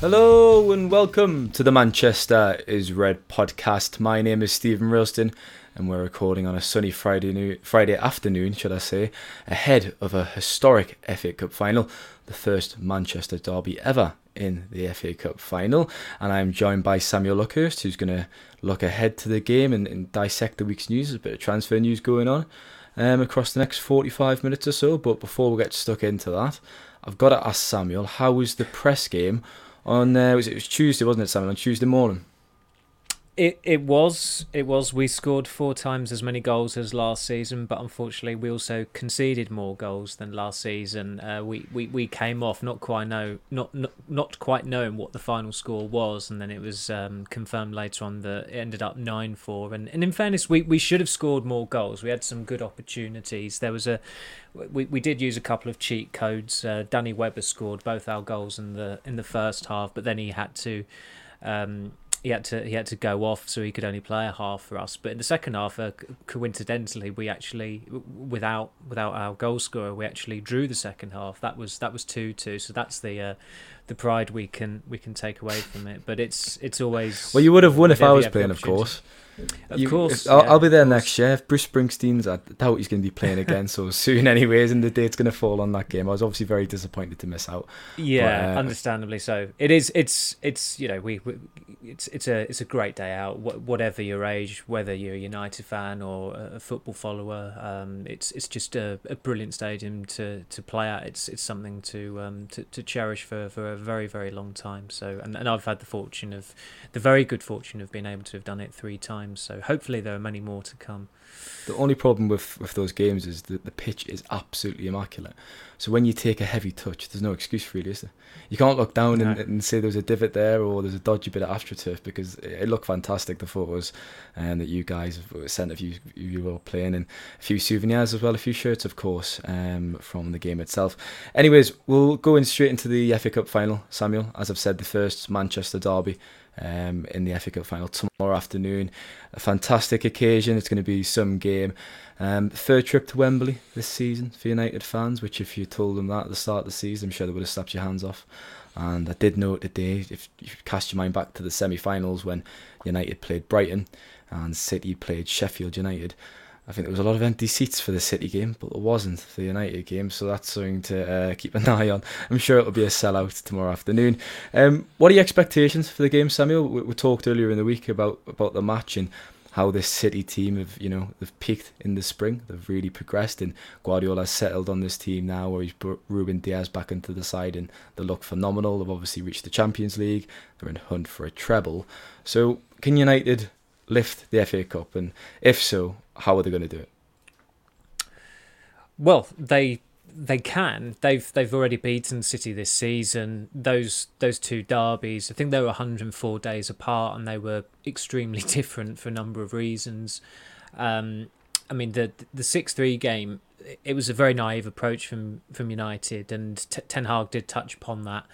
Hello and welcome to the Manchester is Red podcast. My name is Steven Railston and we're recording on a sunny Friday new, Friday afternoon, should I say, ahead of a historic FA Cup final, the first Manchester derby ever in the FA Cup final. And I'm joined by Samuel Luckhurst, who's going to look ahead to the game and, and, dissect the week's news. There's a bit of transfer news going on um, across the next 45 minutes or so. But before we get stuck into that, I've got to ask Samuel, how was the press game on uh, was it, it was Tuesday, wasn't it, Samuel? On Tuesday morning. It it was it was we scored four times as many goals as last season, but unfortunately we also conceded more goals than last season. Uh, we, we we came off not quite know not, not not quite knowing what the final score was, and then it was um, confirmed later on that it ended up nine four. And and in fairness, we, we should have scored more goals. We had some good opportunities. There was a we, we did use a couple of cheat codes. Uh, Danny Webber scored both our goals in the in the first half, but then he had to. Um, he had to he had to go off, so he could only play a half for us. But in the second half, uh, coincidentally, we actually without without our goal scorer, we actually drew the second half. That was that was two two. So that's the uh, the pride we can we can take away from it. But it's it's always well, you would have won if I was playing, of course. Of you, course, I'll, yeah, I'll, be there next year. If Bruce Springsteen's, I doubt he's going to be playing again so soon, anyways, and the date's going to fall on that game. I was obviously very disappointed to miss out. Yeah, but, uh, understandably so. It is. It's. It's. You know, we. we it's. It's a. It's a great day out. Whatever your age, whether you're a United fan or a football follower, um, it's. It's just a, a brilliant stadium to, to play at. It's. It's something to um to, to cherish for, for a very very long time. So and, and I've had the fortune of, the very good fortune of being able to have done it three times. So hopefully there are many more to come. The only problem with, with those games is that the pitch is absolutely immaculate. So when you take a heavy touch, there's no excuse really, is there? You can't look down no. and, and, say there's a divot there or there's a dodgy bit of astroturf because it, it looked fantastic, the photos um, that you guys have sent of you, you were playing and a few souvenirs as well, a few shirts, of course, um, from the game itself. Anyways, we'll go in straight into the FA Cup final, Samuel. As I've said, the first Manchester derby um, in the FA Cup final tomorrow afternoon. A fantastic occasion. It's going to be some game. Um, third trip to Wembley this season for United fans, which if you told them that at the start of the season, I'm sure they would have slapped your hands off. And I did note today, if you cast your mind back to the semi-finals when United played Brighton and City played Sheffield United, I think there was a lot of empty seats for the City game, but there wasn't for the United game, so that's something to uh, keep an eye on. I'm sure it'll be a sellout tomorrow afternoon. Um, what are your expectations for the game, Samuel? We, we, talked earlier in the week about about the match and how this City team have, you know, they've peaked in the spring. They've really progressed, and Guardiola's settled on this team now, where he's put Ruben Dias back into the side, and they look phenomenal. They've obviously reached the Champions League. They're in hunt for a treble. So, can United lift the FA Cup? And if so, how are they going to do it? Well, they they can. They've they've already beaten City this season. Those those two derbies, I think they were 104 days apart, and they were extremely different for a number of reasons. Um, I mean, the the six three game, it was a very naive approach from from United, and Ten Hag did touch upon that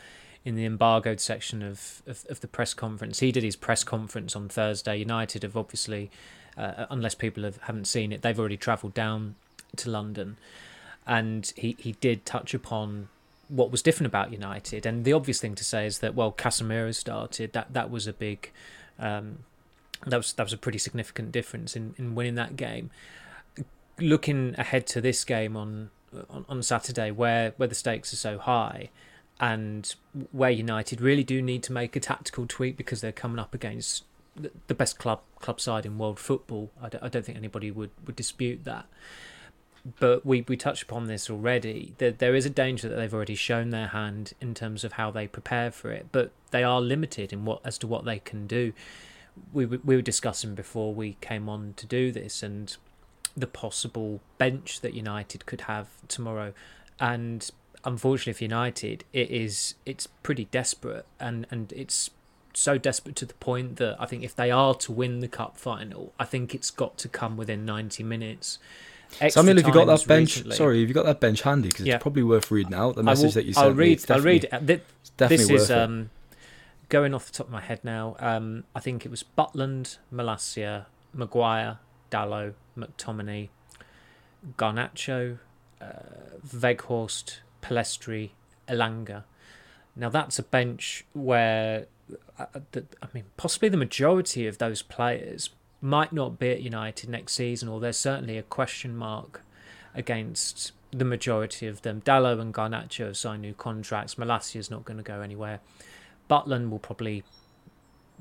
in the embargoed section of, of, of, the press conference. He did his press conference on Thursday. United have obviously, uh, unless people have, haven't seen it, they've already travelled down to London. And he, he did touch upon what was different about United. And the obvious thing to say is that, well, Casemiro started. That, that was a big. Um, that was that was a pretty significant difference in, in winning that game. Looking ahead to this game on on, on Saturday, where where the stakes are so high, and where United really do need to make a tactical tweak because they're coming up against the best club club side in world football. I don't, I don't think anybody would, would dispute that. But we, we touched upon this already. There, there is a danger that they've already shown their hand in terms of how they prepare for it, but they are limited in what as to what they can do. We we were discussing before we came on to do this, and the possible bench that United could have tomorrow, and unfortunately for United, it is it's pretty desperate, and and it's so desperate to the point that I think if they are to win the cup final, I think it's got to come within ninety minutes. Extra Samuel, have you got that bench? Recently. Sorry, have you got that bench handy? Because yeah. it's probably worth reading out the message will, that you sent I'll read. I'll read. It. This is um, going off the top of my head now. Um, I think it was Butland, Malacia, Maguire, Dalot, McTominay, Garnacho, uh, Weghorst, Pellistri, Elanga. Now that's a bench where uh, I mean possibly the majority of those players might not be at United next season, or there's certainly a question mark against the majority of them. Dalot and Garnacho have signed new contracts. Malacia is not going to go anywhere. Butland will probably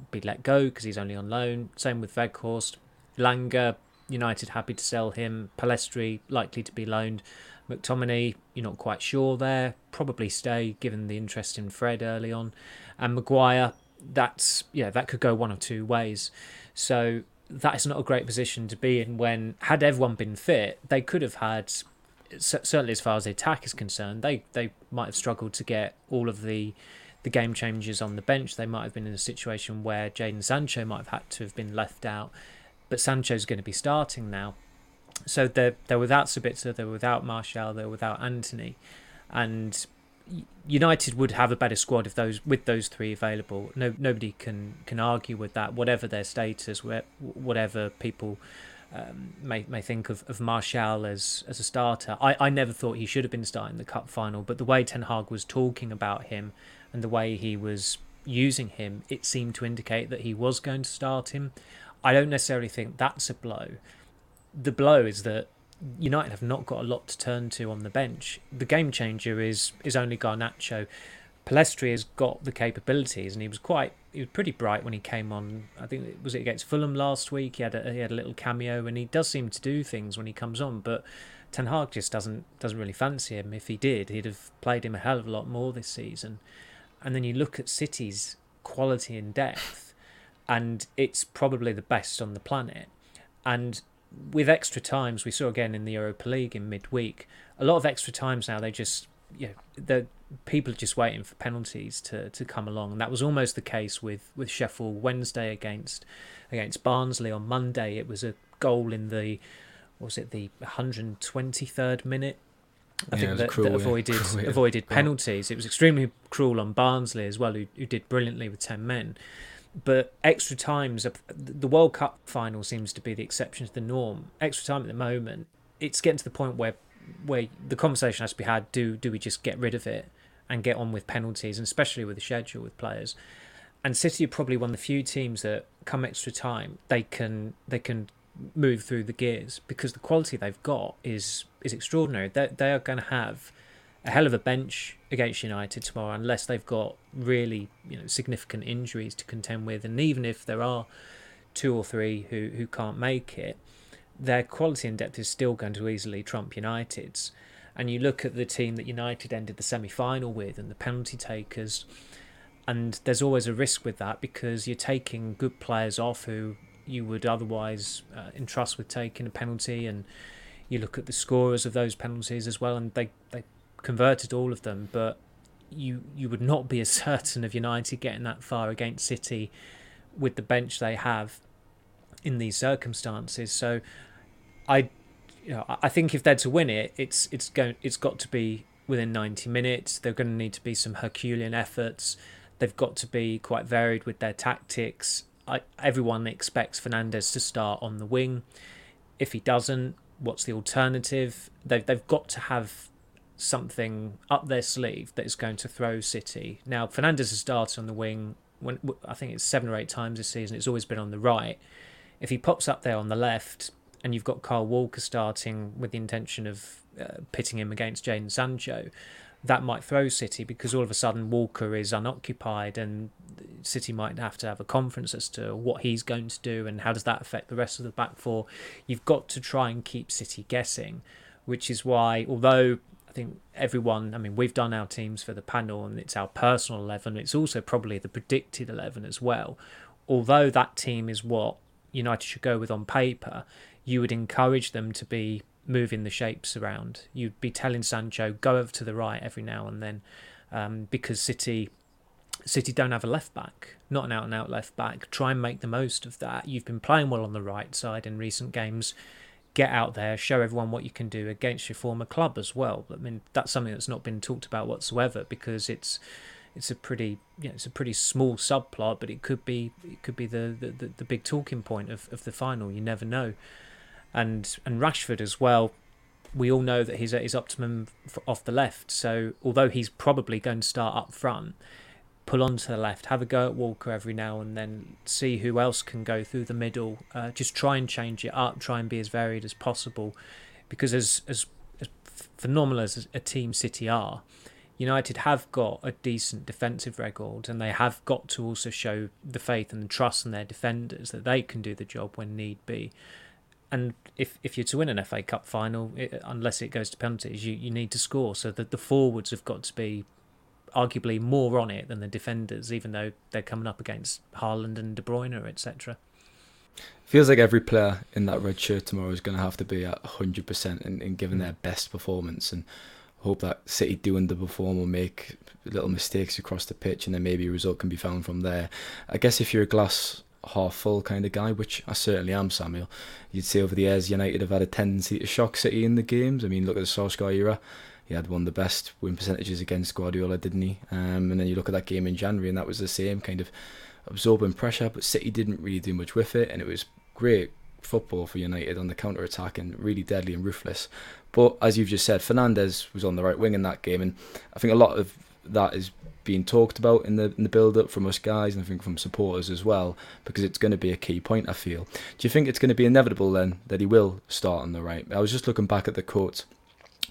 be let go because he's only on loan. Same with Weghorst. Langer, United happy to sell him. Pellistri likely to be loaned. McTominay, you're not quite sure there. Probably stay given the interest in Fred early on. And Maguire, that's yeah, that could go one of two ways. So that is not a great position to be in when had everyone been fit, they could have had certainly as far as the attack is concerned, they they might have struggled to get all of the the game changers on the bench. They might have been in a situation where Jadon Sancho might have had to have been left out, but Sancho's going to be starting now. So they're they're without Sabitzer, they're without Martial, they're without Antony, and United would have a better squad if those with those three available. No, nobody can can argue with that. Whatever their status, whatever people um, may may think of, of Martial as as a starter. I, I never thought he should have been starting the cup final, but the way Ten Hag was talking about him and the way he was using him, it seemed to indicate that he was going to start him. I don't necessarily think that's a blow. The blow is that United have not got a lot to turn to on the bench. The game changer is is only Garnacho. Pellistri has got the capabilities, and he was quite he was pretty bright when he came on. I think it was it against Fulham last week. He had a, he had a little cameo, and he does seem to do things when he comes on. But Ten Hag just doesn't doesn't really fancy him. If he did, he'd have played him a hell of a lot more this season. And then you look at City's quality and depth, and it's probably the best on the planet. And with extra times, we saw again in the Europa League in midweek, a lot of extra times now. They just, you know, the people are just waiting for penalties to, to come along, and that was almost the case with, with Sheffield Wednesday against against Barnsley on Monday. It was a goal in the was it the 123rd minute I yeah, think that, cruel, that, avoided cruel, avoided penalties. It was extremely cruel on Barnsley as well, who, who did brilliantly with ten men but extra times the World Cup final seems to be the exception to the norm. Extra time at the moment, it's getting to the point where where the conversation has to be had: do do we just get rid of it and get on with penalties, and especially with the schedule with players? And City are probably one of the few teams that come extra time they can they can move through the gears because the quality they've got is is extraordinary. They they are going to have a hell of a bench against United tomorrow unless they've got really you know significant injuries to contend with. And even if there are two or three who, who can't make it their quality and depth is still going to easily trump United's. And you look at the team that United ended the semi-final with and the penalty takers and there's always a risk with that because you're taking good players off who you would otherwise uh, entrust with taking a penalty and you look at the scorers of those penalties as well and they, they converted all of them, but you you would not be as certain of United getting that far against City with the bench they have in these circumstances. So I you know I think if they're to win it, it's it's going it's got to be within 90 minutes. They're going to need to be some Herculean efforts. They've got to be quite varied with their tactics. I, everyone expects Fernandes to start on the wing. If he doesn't, what's the alternative? They've, they've got to have something up their sleeve that is going to throw City. Now, Fernandes has started on the wing. When I think it's seven or eight times this season, it's always been on the right. If he pops up there on the left, and you've got Kyle Walker starting with the intention of uh, pitting him against Jadon Sancho, that might throw City because all of a sudden Walker is unoccupied and City might have to have a conference as to what he's going to do and how does that affect the rest of the back four. You've got to try and keep City guessing, which is why, although I think everyone, I mean, we've done our teams for the panel and it's our personal 11, it's also probably the predicted 11 as well. Although that team is what United should go with on paper, you would encourage them to be moving the shapes around. You'd be telling Sancho go over to the right every now and then, um, because City City don't have a left back, not an out and out left back. Try and make the most of that. You've been playing well on the right side in recent games. Get out there, show everyone what you can do against your former club as well. I mean, that's something that's not been talked about whatsoever because it's it's a pretty you know, it's a pretty small subplot, but it could be it could be the the, the big talking point of, of the final. You never know and and Rashford as well. We all know that he's at his optimum off the left. So although he's probably going to start up front, pull on to the left, have a go at Walker every now and then, see who else can go through the middle. Uh, just try and change it up. Try and be as varied as possible, because as as, as phenomenal as a team City are, United have got a decent defensive record, and they have got to also show the faith and the trust in their defenders that they can do the job when need be and if if you're to win an FA Cup final, it, unless it goes to penalties, you, you need to score. So that the forwards have got to be arguably more on it than the defenders, even though they're coming up against Haaland and De Bruyne, etc. Feels like every player in that red shirt tomorrow is going to have to be at 100% and, and giving mm. their best performance. And hope that City do underperform or make little mistakes across the pitch, and then maybe a result can be found from there. I guess if you're a glass half full kind of guy, which I certainly am, Samuel. You'd say over the years United have had a tendency to shock City in the games. I mean, look at the Solskjaer era. He had one of the best win percentages against Guardiola, didn't he? Um, and then you look at that game in January, and that was the same kind of absorbing pressure, but City didn't really do much with it, and it was great football for United on the counter attack and really deadly and ruthless. But as you've just said, Fernandes was on the right wing in that game, and I think a lot of that is being talked about in the in the build up from us guys and I think from supporters as well because it's going to be a key point I feel. Do you think it's going to be inevitable then that he will start on the right? I was just looking back at the quote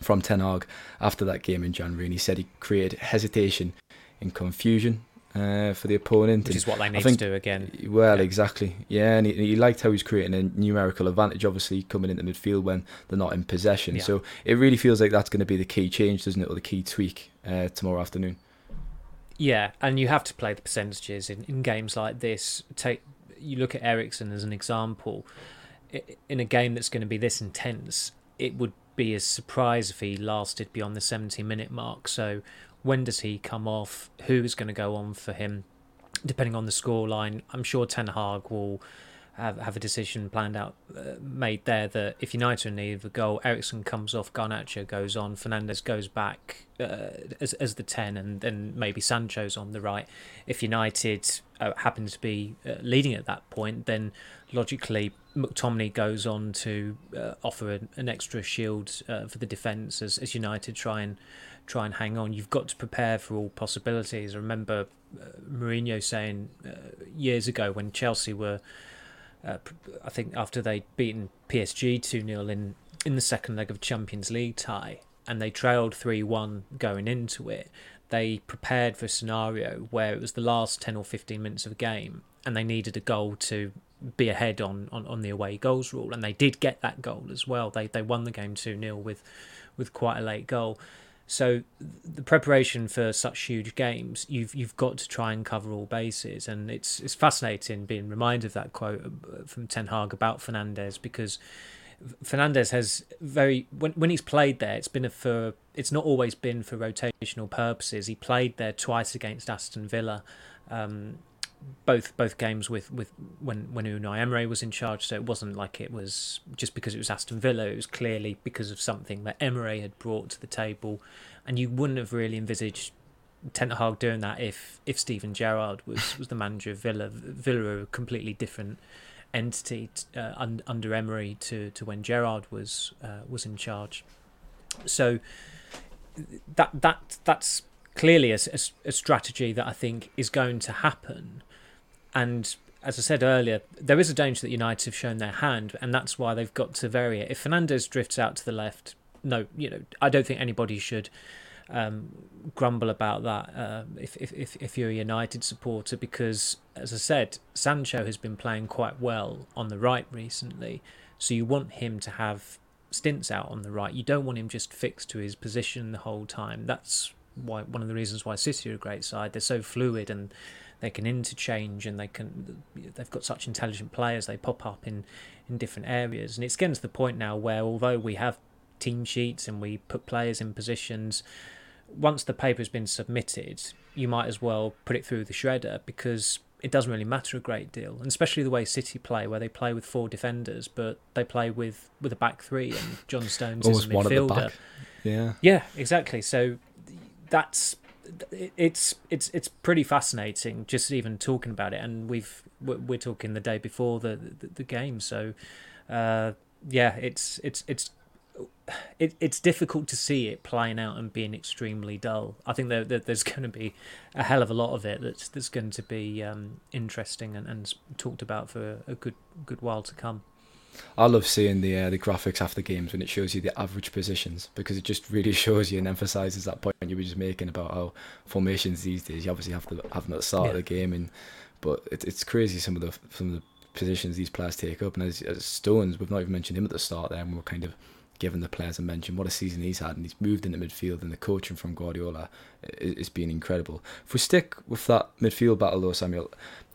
from Ten Hag after that game in January and he said he created hesitation and confusion uh, for the opponent. Which and is what they need think, to do again. Well, yeah. exactly. Yeah, and he, he, liked how he's creating a numerical advantage, obviously, coming into midfield when they're not in possession. Yeah. So it really feels like that's going to be the key change, doesn't it, or the key tweak uh, tomorrow afternoon. Yeah, and you have to play the percentages in, in games like this. Take you look at Eriksen as an example. In a game that's going to be this intense, it would be a surprise if he lasted beyond the 70 minute mark. So, when does he come off? Who is going to go on for him? Depending on the scoreline, I'm sure Ten Hag will have, have a decision planned out, uh, made there that if United are in need of a goal, Eriksen comes off, Garnacho goes on, Fernandes goes back uh, as, as the 10, and then maybe Sancho's on the right. If United uh, to be uh, leading at that point, then logically McTominay goes on to uh, offer an, an, extra shield uh, for the defence as, as United try and try and hang on. You've got to prepare for all possibilities. I remember uh, Mourinho saying years ago when Chelsea were uh, I think after they'd beaten PSG 2 0 in, in the second leg of Champions League tie and they trailed 3 1 going into it, they prepared for a scenario where it was the last 10 or 15 minutes of a game and they needed a goal to be ahead on, on, on the away goals rule. And they did get that goal as well. They, they won the game 2 0 with, with quite a late goal. So the preparation for such huge games, you've you've got to try and cover all bases, and it's it's fascinating being reminded of that quote uh, from Ten Hag about Fernandes because Fernandes has very when when he's played there, it's been for it's not always been for rotational purposes. He played there twice against Aston Villa. Um, both both games with, with when when Unai Emery was in charge, so it wasn't like it was just because it was Aston Villa. It was clearly because of something that Emery had brought to the table, and you wouldn't have really envisaged Ten Hag doing that if if Steven Gerrard was, was the manager of Villa. Villa are a completely different entity uh, un, under Emery to, to when Gerrard was uh, was in charge. So that that that's clearly a, a, a strategy that I think is going to happen and as I said earlier, there is a danger that United have shown their hand, and that's why they've got to vary it. If Fernandes drifts out to the left, no, you know, I don't think anybody should um, grumble about that uh, if, if if you're a United supporter because, as I said, Sancho has been playing quite well on the right recently, so you want him to have stints out on the right. You don't want him just fixed to his position the whole time. That's why one of the reasons why City are a great side. They're so fluid and they can interchange and they can they've got such intelligent players. They pop up in in different areas, and it's getting to the point now where although we have team sheets and we put players in positions once the paper has been submitted, you might as well put it through the shredder because it doesn't really matter a great deal, and especially the way City play, where they play with four defenders, but they play with with a back three, and John Stones is a midfielder. Yeah, yeah, exactly. So that's it's it's it's pretty fascinating just even talking about it, and we've we're talking the day before the the, the game, so uh, yeah, it's it's it's it, it's difficult to see it playing out and being extremely dull. I think that, that there's going to be a hell of a lot of it that's that's going to be um, interesting and, and talked about for a good good while to come. I love seeing the uh, the graphics after games when it shows you the average positions because it just really shows you and emphasizes that point you were just making about how formations these days you obviously have to have them at the start yeah. of the game and but it, it's crazy some of the some of the positions these players take up and as, as Stones we've not even mentioned him at the start there and we're kind of given the players I mentioned, what a season he's had, and he's moved into midfield, and the coaching from Guardiola has been incredible. If we stick with that midfield battle, though, Samuel,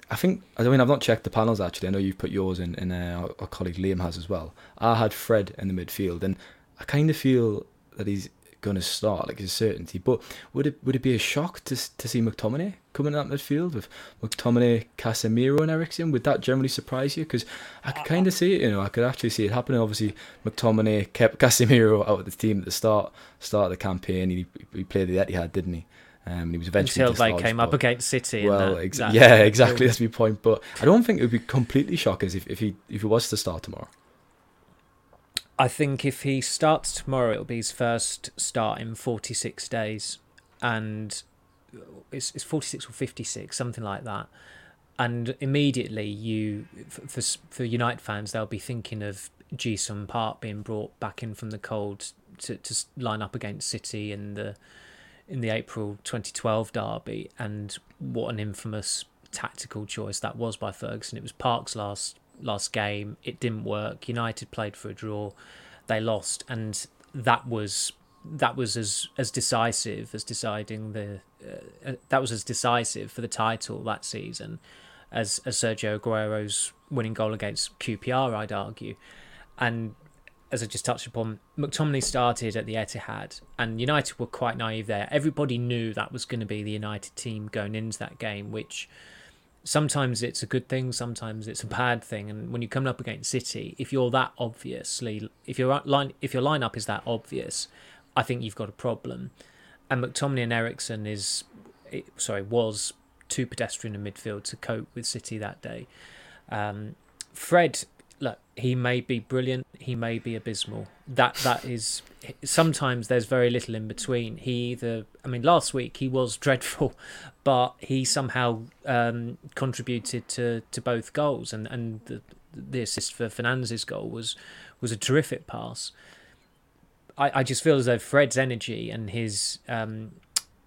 I think I mean I've not checked the panels actually. I know you've put yours in, and uh, our colleague Liam has as well. I had Fred in the midfield, and I kind of feel that he's going to start, like a certainty. But would it would it be a shock to to see McTominay coming in that midfield with McTominay, Casemiro, and Eriksen? Would that generally surprise you? Because I could kind of see it, you know, I could actually see it happening. Obviously, McTominay kept Casemiro out of the team at the start start of the campaign. He, he played the Etihad, didn't he? Um, he was eventually until they came up against City. Well, that, that yeah, exactly. That's my point. But I don't think it would be completely shocking if, if he if he was to start tomorrow. I think if he starts tomorrow, it'll be his first start in 46 days, and it's, it's 46 or 56, something like that. And immediately, you for for United fans, they'll be thinking of Ji-sung Park being brought back in from the cold to to line up against City and the in the April 2012 derby, and what an infamous tactical choice that was by Ferguson. It was Park's last last game. It didn't work. United played for a draw. They lost, and that was that was as as decisive as deciding the uh, uh, that was as decisive for the title that season as as Sergio Aguero's winning goal against QPR. I'd argue, and as I just touched upon, McTominay started at the Etihad, and United were quite naive there. Everybody knew that was going to be the United team going into that game, which sometimes it's a good thing, sometimes it's a bad thing. And when you come up against City, if you're that obviously, if your line, if your lineup is that obvious, I think you've got a problem. And McTominay and Eriksen is, sorry, was too pedestrian in midfield to cope with City that day. Um, Fred look, he may be brilliant, he may be abysmal. That that is sometimes there's very little in between. He either, I mean, last week he was dreadful, but he somehow um, contributed to, to both goals, and and the, the assist for Fernandes' goal was was a terrific pass. I, I just feel as though Fred's energy and his um,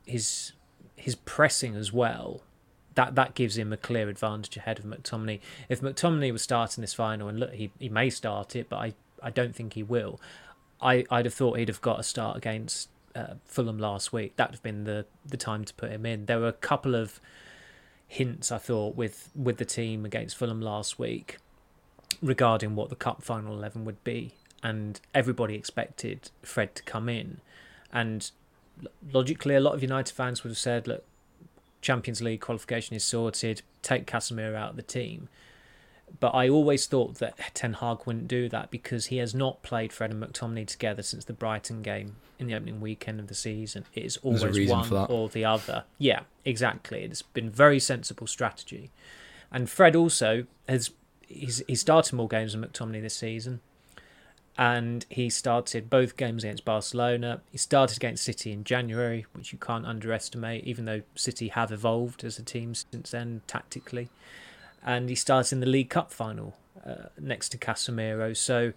his his pressing as well that that gives him a clear advantage ahead of McTominay. If McTominay was starting this final, and look, he, he may start it, but I, I don't think he will. I, I'd have thought he'd have got a start against uh, Fulham last week. That'd have been the, the time to put him in. There were a couple of hints I thought with with the team against Fulham last week regarding what the cup final eleven would be, and everybody expected Fred to come in, and logically a lot of United fans would have said, look, Champions League qualification is sorted, take Casemiro out of the team. But I always thought that Ten Hag wouldn't do that because he has not played Fred and McTominay together since the Brighton game in the opening weekend of the season. It is always one or the other. Yeah, exactly. It's been very sensible strategy. And Fred also has he's he started more games than McTominay this season and he started both games against Barcelona. He started against City in January, which you can't underestimate, even though City have evolved as a team since then tactically. And he starts in the League Cup final uh, next to Casemiro. So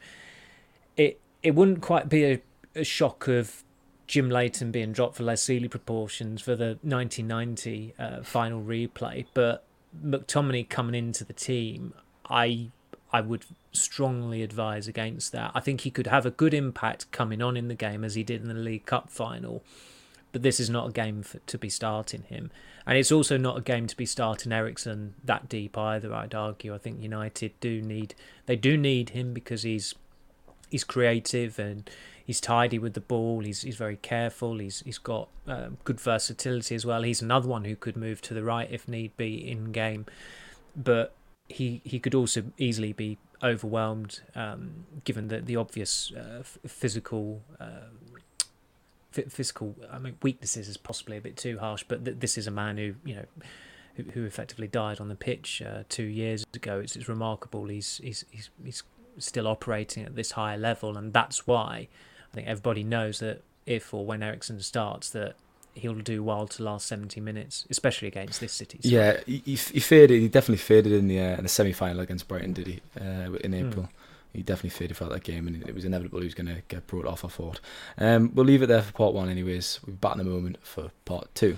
it it wouldn't quite be a, a shock of Jim Leighton being dropped for Les Sealey proportions for the 1990 uh, final replay, but McTominay coming into the team, I I would strongly advise against that. I think he could have a good impact coming on in the game as he did in the League Cup final, but this is not a game for, to be starting him. And it's also not a game to be starting Eriksen that deep either. I'd argue. I think United do need they do need him because he's he's creative and he's tidy with the ball. He's he's very careful. He's he's got um, good versatility as well. He's another one who could move to the right if need be in game, but he he could also easily be overwhelmed um, given the the obvious uh, f- physical. Uh, physical I mean weaknesses is possibly a bit too harsh but th- this is a man who you know who, who effectively died on the pitch uh, two years ago it's, it's remarkable he's, he's he's he's still operating at this higher level and that's why I think everybody knows that if or when Eriksen starts, that he'll do well to last 70 minutes, especially against this City. Side. Yeah, he, he faded. He definitely faded in the uh, in the semi final against Brighton, did he? Uh, in hmm. April. Mm. He definitely faded for that game, and it was inevitable he was going to get brought off. I thought. Um, we'll leave it there for part one, anyways. We'll be back in a moment for part two.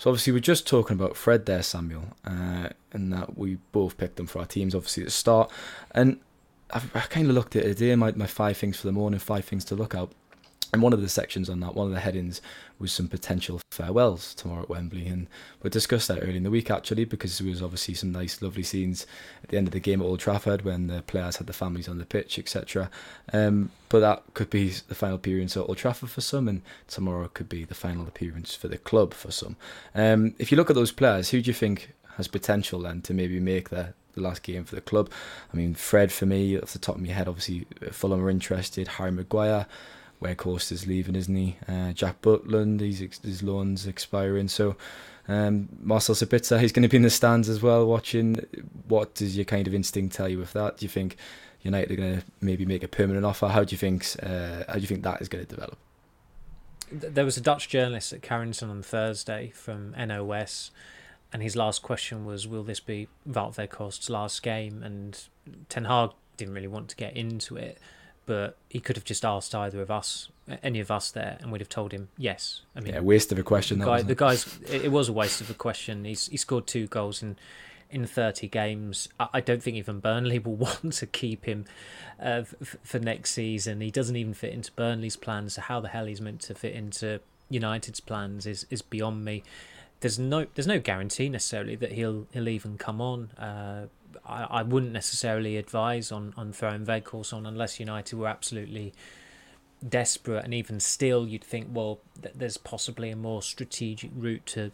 So obviously we're just talking about Fred there, Samuel, uh, and that we both picked them for our teams, obviously at the start. And I've, I kind of looked at it today, my, my five things for the morning, five things to look out. And one of the sections on that, one of the headings was some potential farewells tomorrow at Wembley. And we discussed that early in the week actually, because there was obviously some nice, lovely scenes at the end of the game at Old Trafford when the players had the families on the pitch, etc. Um, but that could be the final appearance at Old Trafford for some, and tomorrow could be the final appearance for the club for some. Um, if you look at those players, who do you think has potential then to maybe make the, the last game for the club? I mean, Fred for me, off the top of my head, obviously Fulham are interested. Harry Maguire. Weghorst leaving, isn't he? Uh, Jack Butland, he's, his loan's expiring. So um, Marcel Sabitzer, he's going to be in the stands as well watching. What does your kind of instinct tell you with that? Do you think United are going to maybe make a permanent offer? How do you think? Uh, how do you think that is going to develop? There was a Dutch journalist at Carrington on Thursday from NOS, and his last question was, "Will this be Wout Weghorst's last game?" And Ten Hag didn't really want to get into it but he could have just asked either of us, any of us there, and we'd have told him yes. I mean, yeah, waste of a question. The, guy, the guy's, it was a waste of a question. He's he scored two goals in in 30 games. I don't think even Burnley will want to keep him uh, f- for next season. He doesn't even fit into Burnley's plans. So how the hell he's meant to fit into United's plans is is beyond me. There's no there's no guarantee necessarily that he'll he'll even come on. Uh, I, I wouldn't necessarily advise on, on throwing Weghorst on unless United were absolutely desperate. And even still, you'd think, well, th- there's possibly a more strategic route to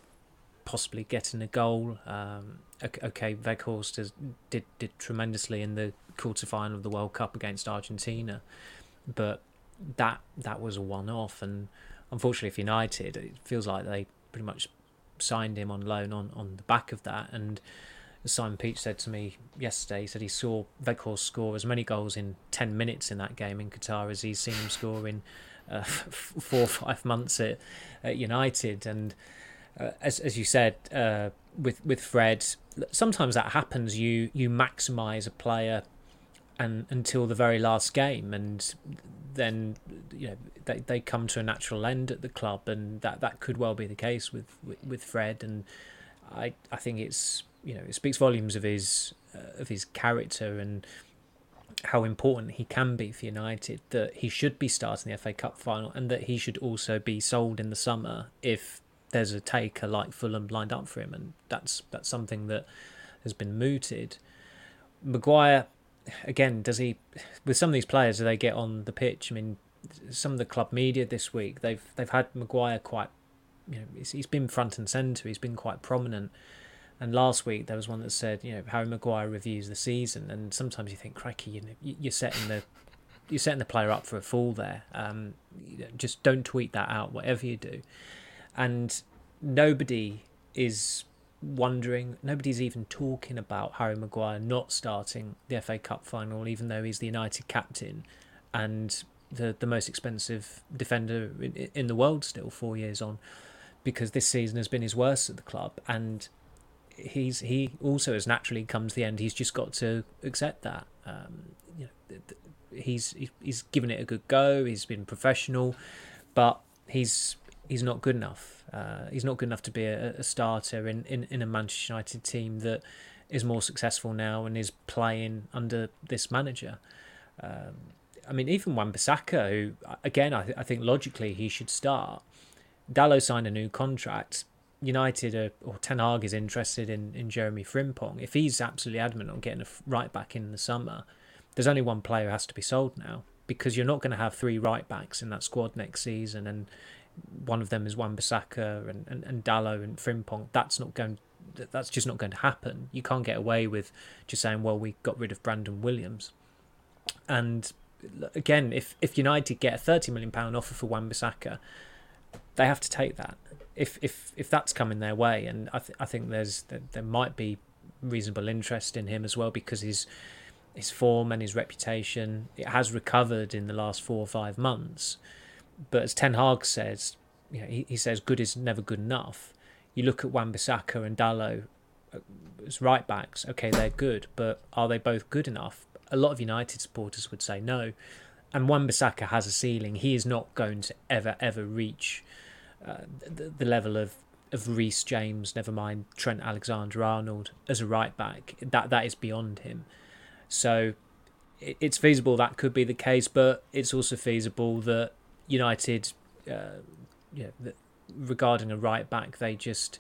possibly getting a goal. Um, okay, Weghorst has, did did tremendously in the quarter final of the World Cup against Argentina, but that that was a one off. And unfortunately for United, it feels like they pretty much signed him on loan on, on the back of that. And Simon Peach said to me yesterday, he said he saw Weghorst score as many goals in 10 minutes in that game in Qatar as he's seen him score in uh, four or five months at, at United. And uh, as, as you said, uh, with, with Fred, sometimes that happens. You, you maximise a player and until the very last game and then you know they, they come to a natural end at the club and that, that could well be the case with, with, with Fred and I, I think it's you know it speaks volumes of his uh, of his character and how important he can be for United that he should be starting the FA Cup final and that he should also be sold in the summer if there's a taker like Fulham lined up for him. And that's that's something that has been mooted. Maguire again does he with some of these players do they get on the pitch? I mean some of the club media this week they've they've had Maguire quite you know he's been front and centre he's been quite prominent and last week there was one that said, you know, Harry Maguire reviews the season, and sometimes you think, crikey, you know, you're setting the you're setting the player up for a fall there. Um, just don't tweet that out, whatever you do. And nobody is wondering, nobody's even talking about Harry Maguire not starting the FA Cup final, even though he's the United captain and the the most expensive defender in, in the world still, four years on, because this season has been his worst at the club and he's he also has naturally come to the end. He's just got to accept that. Um, you know, he's he's given it a good go. He's been professional, but he's he's not good enough. Uh, he's not good enough to be a, a starter in, in, in a Manchester United team that is more successful now and is playing under this manager. Um, I mean, even Wan-Bissaka, who again I, th- I think logically he should start. Dalot signed a new contract United are, or Ten Hag is interested in, in Jeremy Frimpong, if he's absolutely adamant on getting a right back in the summer, there's only one player who has to be sold now because you're not going to have three right backs in that squad next season, and one of them is Wan-Bissaka and, and, and Dalot and Frimpong. That's not going. That's just not going to happen. You can't get away with just saying, "Well, we got rid of Brandon Williams," and again, if if United get a thirty million pound offer for Wan-Bissaka, they have to take that if if if that's coming their way, and I th- I think there's there, might be reasonable interest in him as well because his his form and his reputation it has recovered in the last four or five months. But as Ten Hag says, you know, he, he says good is never good enough. You look at Wan-Bissaka and Dalot uh, as right backs. Okay, they're good, but are they both good enough? A lot of United supporters would say no. And Wan-Bissaka has a ceiling. He is not going to ever ever reach uh, the, the level of of Reece James, never mind Trent Alexander Arnold as a right back. That that is beyond him. So it, it's feasible that could be the case, but it's also feasible that United, uh, yeah, that regarding a right back, they just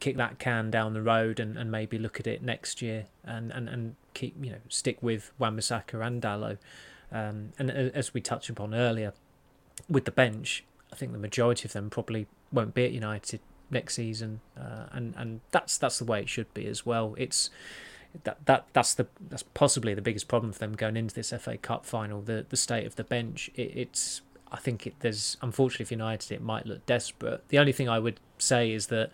kick that can down the road and, and maybe look at it next year and, and, and keep you know stick with Wan-Bissaka and Dalot. Um, and as we touched upon earlier, with the bench, I think the majority of them probably won't be at United next season, uh, and and that's that's the way it should be as well. It's that that that's the that's possibly the biggest problem for them going into this FA Cup final. The the state of the bench. It, it's I think it, there's unfortunately for United it might look desperate. The only thing I would say is that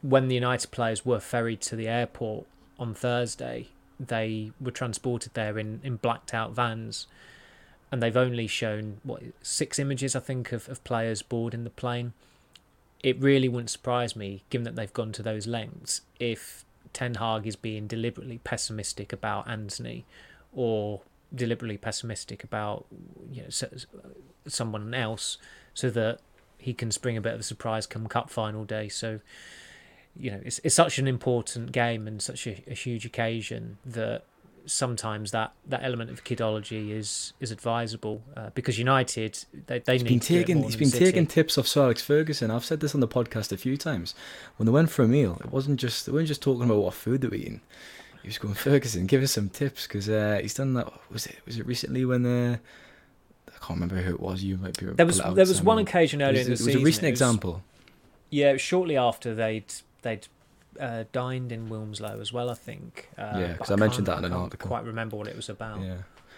when the United players were ferried to the airport on Thursday, they were transported there in in blacked out vans and they've only shown what six images I think of, of players board in the plane. It really wouldn't surprise me, given that they've gone to those lengths, if Ten Hag is being deliberately pessimistic about Antony, or deliberately pessimistic about you know someone else, so that he can spring a bit of a surprise come cup final day. So you know it's it's such an important game and such a, a huge occasion that sometimes that, that element of kidology is is advisable uh, because United they, they he's need been it taking he's been City. taking tips off Sir Alex Ferguson. I've said this on the podcast a few times. When they went for a meal, it wasn't just they weren't just talking about what food they were eating. He was going Ferguson, give us some tips because uh, he's done that. Was it was it recently when uh, I can't remember who it was. You might be. There was it there was one occasion earlier was, in the it was a recent it was- example. Yeah, it was shortly after they'd they'd uh, dined in Wilmslow as well. I think. Uh, Yeah, because I mentioned that in an article. Quite remember what it was about. Yeah.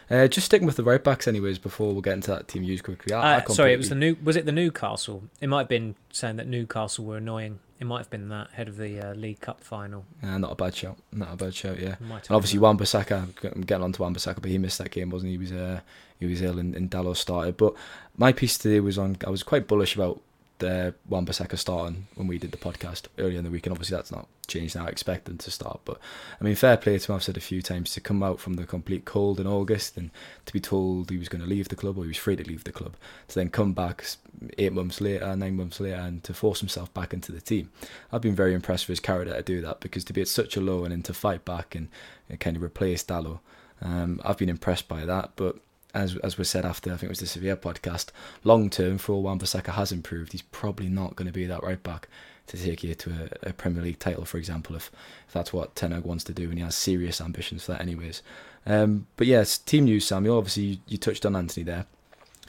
Uh, just sticking with the right backs, anyways. Before we get into that team use quickly. I, Uh, I sorry, it was the new. Was it the Newcastle? It might have been saying that Newcastle were annoying. It might have been that head of the uh, League Cup final. Uh, not a bad shout. Not a bad shout. Yeah. And obviously, Wan Bissaka. I'm getting on to Wan Bissaka, but he missed that game, wasn't he? He was uh, he was ill, and, and Dalot started. But my piece today was on. I was quite bullish about the Wan Bissaka starting when we did the podcast earlier in the week, and obviously that's not changed now. I expect them to start, but I mean, fair play to him. I've said a few times to come out from the complete cold in August and to be told he was going to leave the club or he was free to leave the club, to then come back eight months later, nine months later, and to force himself back into the team. I've been very impressed with his character to do that because to be at such a low and then to fight back and, and kind of replace Dalot, um, I've been impressed by that. But as as was said after, I think it was the Sevilla podcast, long term for all Wan Bissaka has improved, he's probably not going to be that right back to take you to a, a Premier League title, for example, if, if that's what Ten Hag wants to do, and he has serious ambitions for that, anyways. Um, but yes, team news, Samuel. Obviously, you, you touched on Antony there.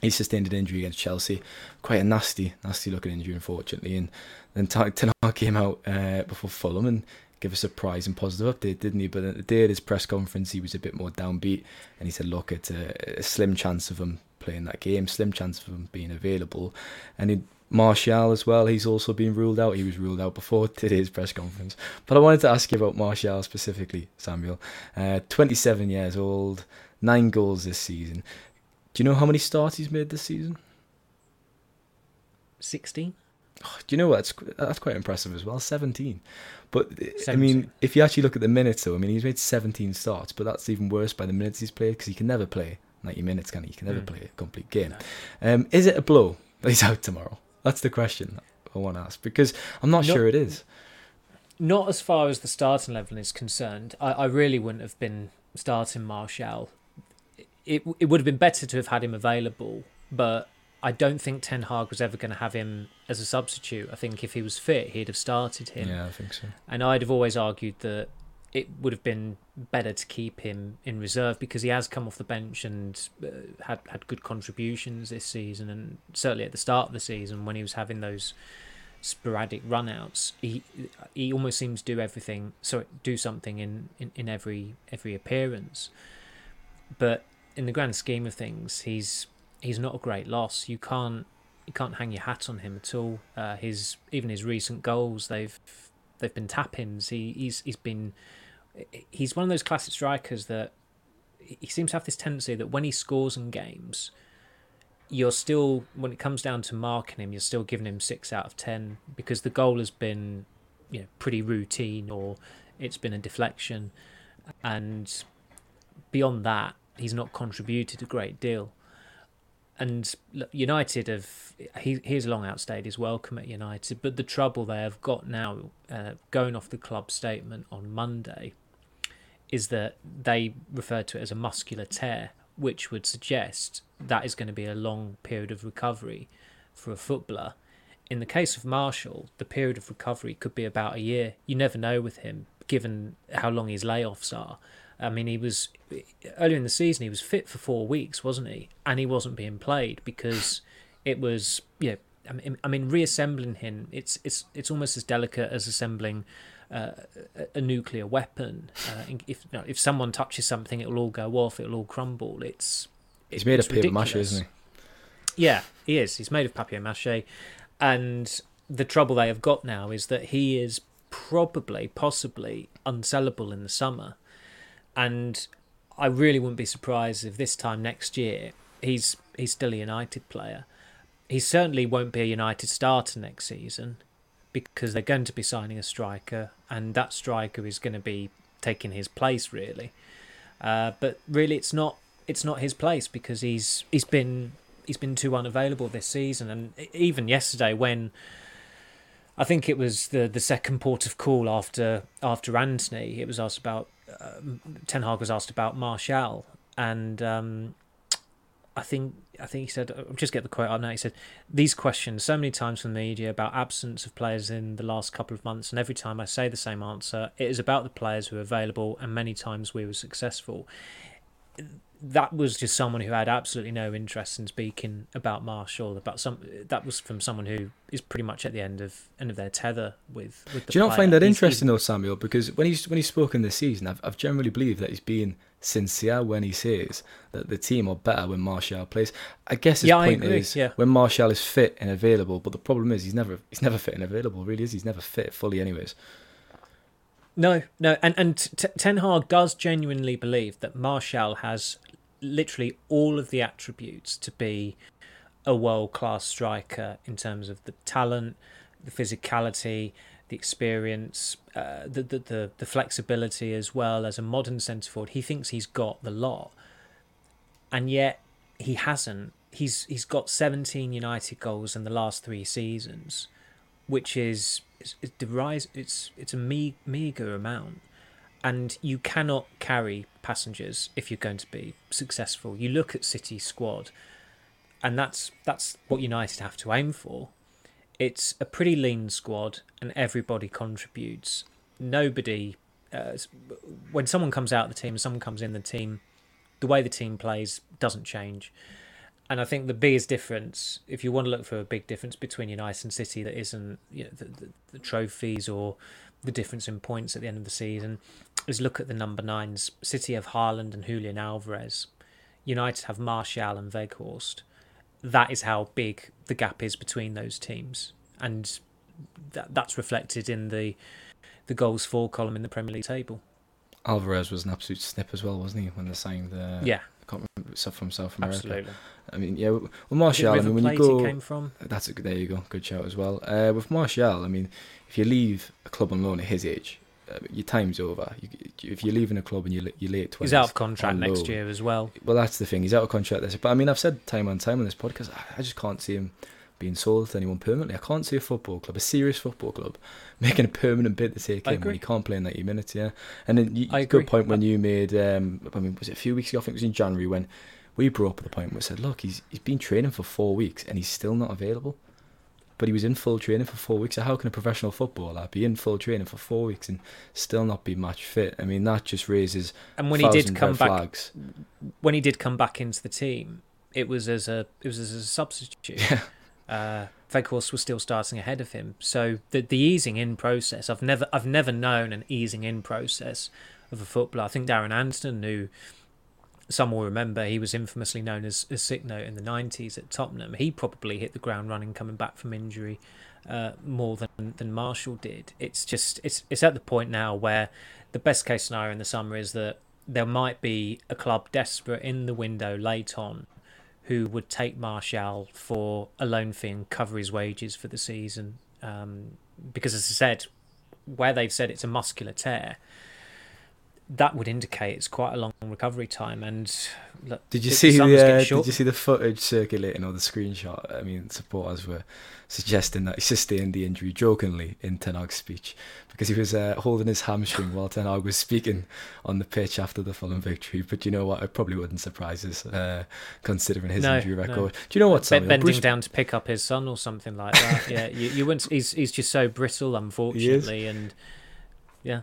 He sustained an injury against Chelsea, quite a nasty, nasty looking injury, unfortunately. And then Ten Hag came out uh, before Fulham and give a surprise and positive update, didn't he? But at the day of his press conference, he was a bit more downbeat, and he said, "Look, it's a, a slim chance of him playing that game, slim chance of him being available." And in Martial as well, he's also been ruled out. He was ruled out before today's press conference. But I wanted to ask you about Martial specifically, Samuel. Uh, 27 years old, nine goals this season. Do you know how many starts he's made this season? 16 do you know what? That's, that's quite impressive as well. 17. But I mean, if you actually look at the minutes, though, I mean, he's made 17 starts, but that's even worse by the minutes he's played because he can never play 90 minutes, can he? He can never Mm. play a complete game. Um, is it a blow that he's out tomorrow? That's the question I want to ask because I'm not No- sure it is. Not as far as the starting level is concerned. I, I really wouldn't have been starting Martial. It it would have been better to have had him available, but I don't think Ten Hag was ever going to have him as a substitute. I think if he was fit, he'd have started him. Yeah, I think so. And I'd have always argued that it would have been better to keep him in reserve because he has come off the bench and uh, had had good contributions this season, and certainly at the start of the season when he was having those sporadic runouts, he he almost seems to do everything, so do something in, in, in every every appearance. But in the grand scheme of things, he's he's not a great loss. You can't you can't hang your hat on him at all. Uh, his even his recent goals, they've they've been tap-ins. He he's he's been he's one of those classic strikers that he seems to have this tendency that when he scores in games, you're still when it comes down to marking him, you're still giving him six out of ten because the goal has been you know pretty routine or it's been a deflection, and beyond that, he's not contributed a great deal. And United have he he's long outstayed his welcome at United, but the trouble they have got now, uh, going off the club statement on Monday, is that they refer to it as a muscular tear, which would suggest that is going to be a long period of recovery for a footballer. In the case of Martial, the period of recovery could be about a year. You never know with him, given how long his layoffs are. I mean, he was earlier in the season. He was fit for four weeks, wasn't he? And he wasn't being played because it was, you know, I mean, I mean, reassembling him. It's it's it's almost as delicate as assembling uh, a- a nuclear weapon. Uh, if you know, if someone touches something, it'll all go off. It'll all crumble. It's He's made it's of paper mache, isn't he? Yeah, he is. He's made of papier mache, and the trouble they have got now is that he is probably, possibly unsellable in the summer, and I really wouldn't be surprised if this time next year he's he's still a United player. He certainly won't be a United starter next season because they're going to be signing a striker, and that striker is going to be taking his place really. Uh, but really, it's not it's not his place because he's he's been he's been too unavailable this season, and even yesterday when I think it was the the second port of call after after Antony, it was asked about um, Ten Hag was asked about Martial, and um, I think I think he said I'll just get the quote out now. He said these questions so many times from the media about absence of players in the last couple of months, and every time I say the same answer, it is about the players who are available, and many times we were successful. That was just someone who had absolutely no interest in speaking about Martial. About some that was from someone who is pretty much at the end of end of their tether with. with the Do you not player. find that He's- interesting though, Samuel? Because when he's when he's spoken this season, I've I've generally believed that he's been sincere when he says that the team are better when Martial plays. I guess his Yeah, point is yeah. when Martial is fit and available, but the problem is he's never he's never fit and available. Really, is he's never fit fully, anyways. No, no, and and T- Ten Hag does genuinely believe that Martial has literally all of the attributes to be a world class striker in terms of the talent, the physicality, the experience, uh, the, the the the flexibility as well as a modern centre forward. He thinks he's got the lot, and yet he hasn't. He's he's got 17 United goals in the last three seasons, which is the rise. It's it's a me, meager amount, and you cannot carry passengers if you're going to be successful. You look at City's squad, and that's that's what United have to aim for. It's a pretty lean squad, and everybody contributes. Nobody, uh, when someone comes out of the team, someone comes in the team, the way the team plays doesn't change. And I think the biggest difference, if you want to look for a big difference between United and City, that isn't you know the, the, the trophies or the difference in points at the end of the season, is look at the number nines. City have Haaland and Julian Alvarez. United have Martial and Weghorst. That is how big the gap is between those teams, and that that's reflected in the the goals for column in the Premier League table. Alvarez was an absolute snip as well, wasn't he? When they signed the Yeah. I can't remember stuff from South America. Absolutely. I mean, yeah, well, Martial. I mean, when you go, came from? That's a good. There you go. Good shout as well. Uh, with Martial, I mean, if you leave a club on loan at his age, your time's over. You, if you're leaving a club and you're, you're late twenties, He's out of contract next year as well. Well, that's the thing. He's out of contract this. But I mean, I've said time on time on this podcast, I, just can't see him being sold to anyone permanently. I can't see a football club, a serious football club, making a permanent bid to take I him when he can't play in 90 minutes. Yeah, and then you, I good agree. point when you made. Um, I mean, was it a few weeks ago? I think it was in January when we brought up the point where we said, look, he's he's been training for four weeks and he's still not available. But he was in full training for four weeks. So how can a professional footballer be in full training for four weeks and still not be match fit? I mean, that just raises And when he did come back, flags. when he did come back into the team, it was as a it was as a substitute. Yeah. Uh, was still starting ahead of him, so the the easing in process. I've never I've never known an easing in process of a footballer. I think Darren Anderton, who some will remember, he was infamously known as, as sick note in the nineties at Tottenham. He probably hit the ground running coming back from injury uh, more than than Martial did. It's just it's it's at the point now where the best case scenario in the summer is that there might be a club desperate in the window late on who would take Martial for a loan fee and cover his wages for the season. Um, because, as I said, where they've said it's a muscular tear, that would indicate it's quite a long recovery time. And look, Did you see the uh. Did you see the footage circulating or the screenshot? I mean, supporters were suggesting that he sustained the injury jokingly in Ten Hag's speech because he was uh, holding his hamstring while Ten Hag was speaking on the pitch after the Fulham victory. But you know what? It probably wouldn't surprise us uh, considering his No, injury no. record. Do you know what? Samuel? bending Bruce- down to pick up his son or something like that. yeah, you, you wouldn't. He's he's just so brittle, unfortunately, and yeah.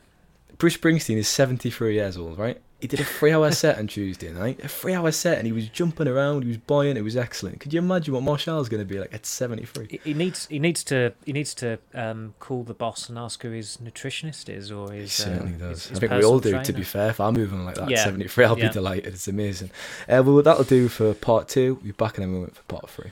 Bruce Springsteen is 73 years old, right? He did a three hour set on Tuesday night, a three hour set, and he was jumping around, he was buoyant, it was excellent. Could you imagine what Martial's going to be like at 73? He- He needs he needs to he needs to um, call the boss and ask who his nutritionist is or his. He certainly uh, does. his- his I think we all do, to be fair. If I'm moving like that Yeah, at 73, I'll yeah. be delighted. It's amazing. Uh, well, that'll do for part two. We'll be back in a moment for part three.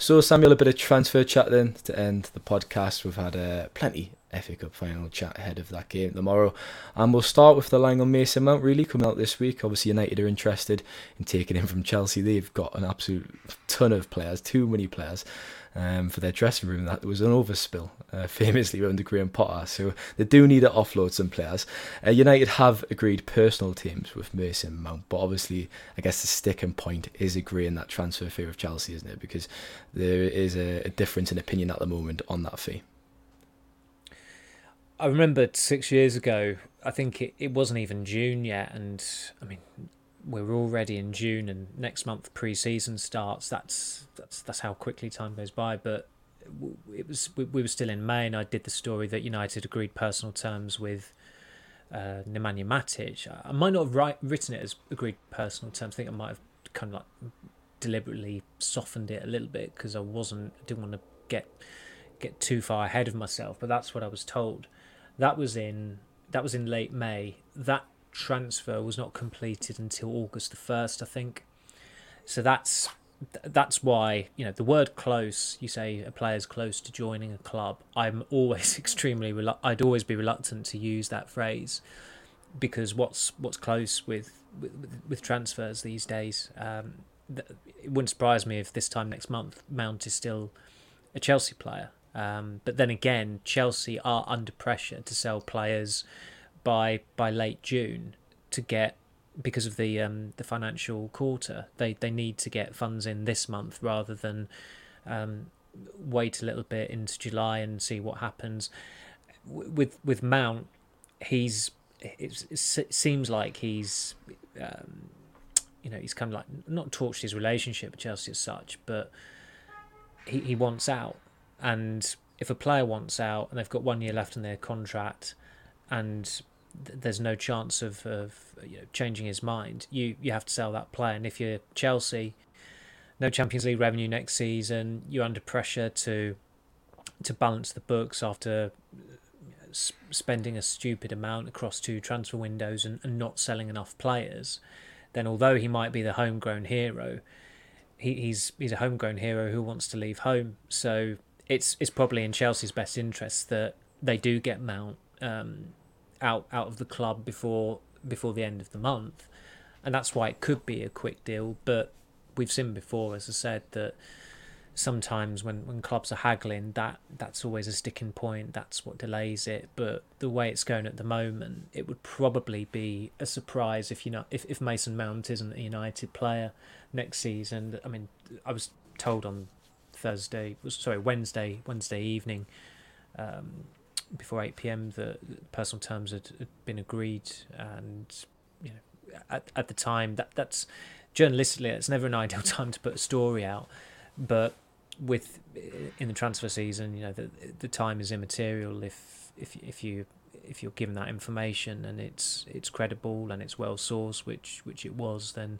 So, Samuel, a bit of transfer chat then to end the podcast. We've had uh, plenty FA Cup final chat ahead of that game tomorrow. And we'll start with the on Mason Mount, really, coming out this week. Obviously, United are interested in taking him from Chelsea. They've got an absolute ton of players, too many players um, for their dressing room. That was an overspill, uh, famously under Graham Potter. So they do need to offload some players. Uh, United have agreed personal teams with Mason Mount, but obviously, I guess the sticking point is agreeing that transfer fee with Chelsea, isn't it? Because there is a, a difference in opinion at the moment on that fee. I remember six years ago, I think it, it wasn't even June yet, and I mean, we're already in June, and next month pre-season starts. That's that's that's how quickly time goes by. But it was we, we were still in May, and I did the story that United agreed personal terms with uh, Nemanja Matic. I might not have write, written it as agreed personal terms. I think I might have kind of like deliberately softened it a little bit because I wasn't didn't want to get get too far ahead of myself. But that's what I was told. That was in that was in late May. That transfer was not completed until August the first, I think. So that's that's why you know the word close. You say a player's close to joining a club. I'm always extremely relu- I'd always be reluctant to use that phrase because what's what's close with with, with transfers these days. Um, it wouldn't surprise me if this time next month Mount is still a Chelsea player. Um, but then again, Chelsea are under pressure to sell players by by late June to get because of the um, the financial quarter. They they need to get funds in this month rather than um, wait a little bit into July and see what happens. With with Mount, he's it, seems like he's um, you know he's kind of like not torched his relationship with Chelsea as such, but he he wants out. And if a player wants out and they've got one year left in their contract, and there's no chance of, of you know, changing his mind. You you have to sell that player, and if you're Chelsea, no Champions League revenue next season, you're under pressure to to balance the books after spending a stupid amount across two transfer windows and, and not selling enough players. Then, although he might be the homegrown hero, he, he's he's a homegrown hero who wants to leave home. So it's it's probably in Chelsea's best interest that they do get Mount. Um, out out of the club before before the end of the month, and that's why it could be a quick deal. But we've seen before, as I said, that sometimes when, when clubs are haggling, that that's always a sticking point. That's what delays it. But the way it's going at the moment, it would probably be a surprise if you know if, if Mason Mount isn't a United player next season. I mean, I was told on Thursday, sorry Wednesday Wednesday evening. Um, before 8 p.m. the personal terms had, had been agreed, and you know, at at the time that that's journalistically it's never an ideal time to put a story out, but with in the transfer season, you know, the the time is immaterial if if if you if you're given that information and it's it's credible and it's well sourced, which which it was, then